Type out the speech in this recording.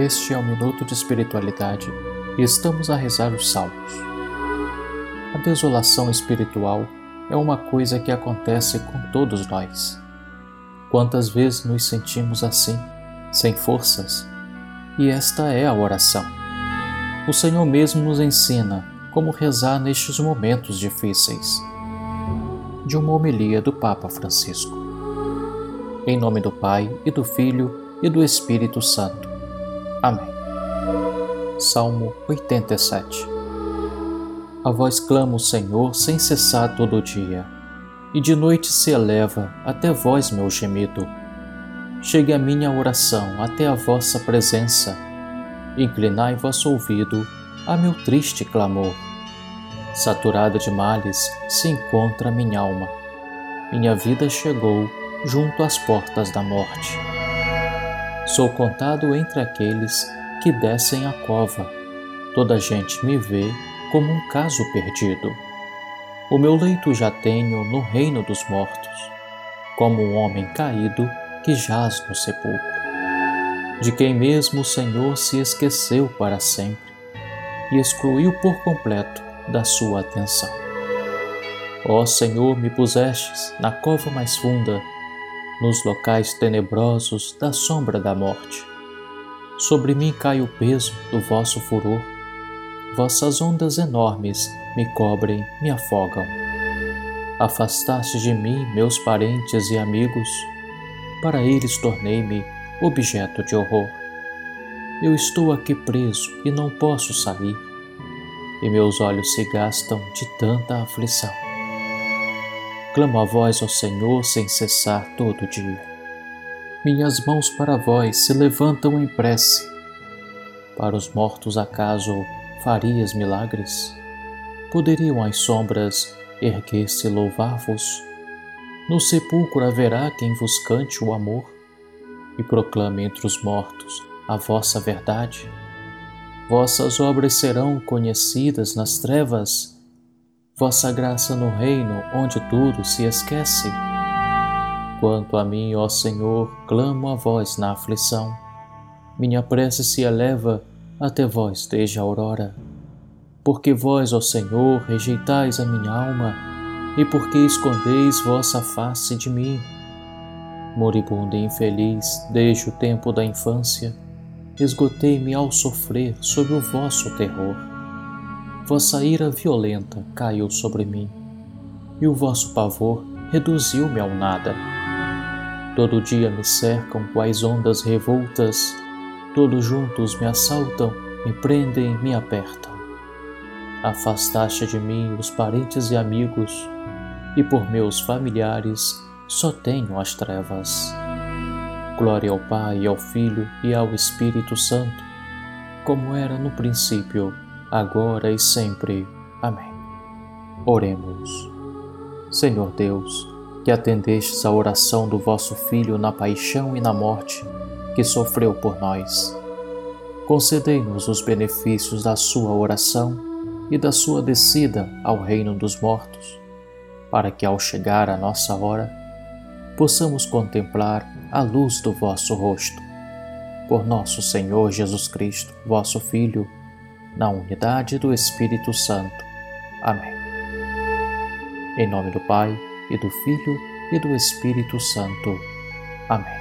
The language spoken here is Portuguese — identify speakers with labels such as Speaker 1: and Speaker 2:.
Speaker 1: Este é o Minuto de Espiritualidade e estamos a rezar os Salmos. A desolação espiritual é uma coisa que acontece com todos nós. Quantas vezes nos sentimos assim, sem forças? E esta é a oração. O Senhor mesmo nos ensina como rezar nestes momentos difíceis. De uma homilia do Papa Francisco. Em nome do Pai e do Filho e do Espírito Santo. Amém. Salmo 87 A voz clama o Senhor sem cessar todo o dia, e de noite se eleva até vós meu gemido. Chegue a minha oração até a vossa presença, inclinai vosso ouvido a meu triste clamor. Saturada de males se encontra minha alma. Minha vida chegou junto às portas da morte. Sou contado entre aqueles que descem a cova. Toda a gente me vê como um caso perdido. O meu leito já tenho no reino dos mortos, como um homem caído que jaz no sepulcro, de quem mesmo o Senhor se esqueceu para sempre e excluiu por completo da sua atenção. Ó Senhor, me pusestes na cova mais funda nos locais tenebrosos da sombra da morte. Sobre mim cai o peso do vosso furor. Vossas ondas enormes me cobrem, me afogam. Afastaste de mim meus parentes e amigos, para eles tornei-me objeto de horror. Eu estou aqui preso e não posso sair, e meus olhos se gastam de tanta aflição. Clamo a vós, ó Senhor, sem cessar todo dia. Minhas mãos para vós se levantam em prece. Para os mortos, acaso farias milagres? Poderiam as sombras erguer-se e louvar-vos? No sepulcro haverá quem vos cante o amor e proclame entre os mortos a vossa verdade? Vossas obras serão conhecidas nas trevas vossa graça no reino onde tudo se esquece. Quanto a mim, ó Senhor, clamo a vós na aflição. Minha prece se eleva até vós desde a aurora. Porque vós, ó Senhor, rejeitais a minha alma, e porque escondeis vossa face de mim. Moribundo e infeliz desde o tempo da infância, esgotei-me ao sofrer sob o vosso terror vossa ira violenta caiu sobre mim, e o vosso pavor reduziu-me ao nada. Todo dia me cercam quais ondas revoltas, todos juntos me assaltam, me prendem, me apertam. Afastaste de mim os parentes e amigos, e por meus familiares só tenho as trevas. Glória ao Pai, ao Filho e ao Espírito Santo, como era no princípio, agora e sempre. Amém. Oremos. Senhor Deus, que atendestes a oração do vosso Filho na paixão e na morte que sofreu por nós, concedei-nos os benefícios da sua oração e da sua descida ao reino dos mortos, para que ao chegar a nossa hora, possamos contemplar a luz do vosso rosto. Por nosso Senhor Jesus Cristo, vosso Filho, na unidade do Espírito Santo. Amém. Em nome do Pai, e do Filho, e do Espírito Santo. Amém.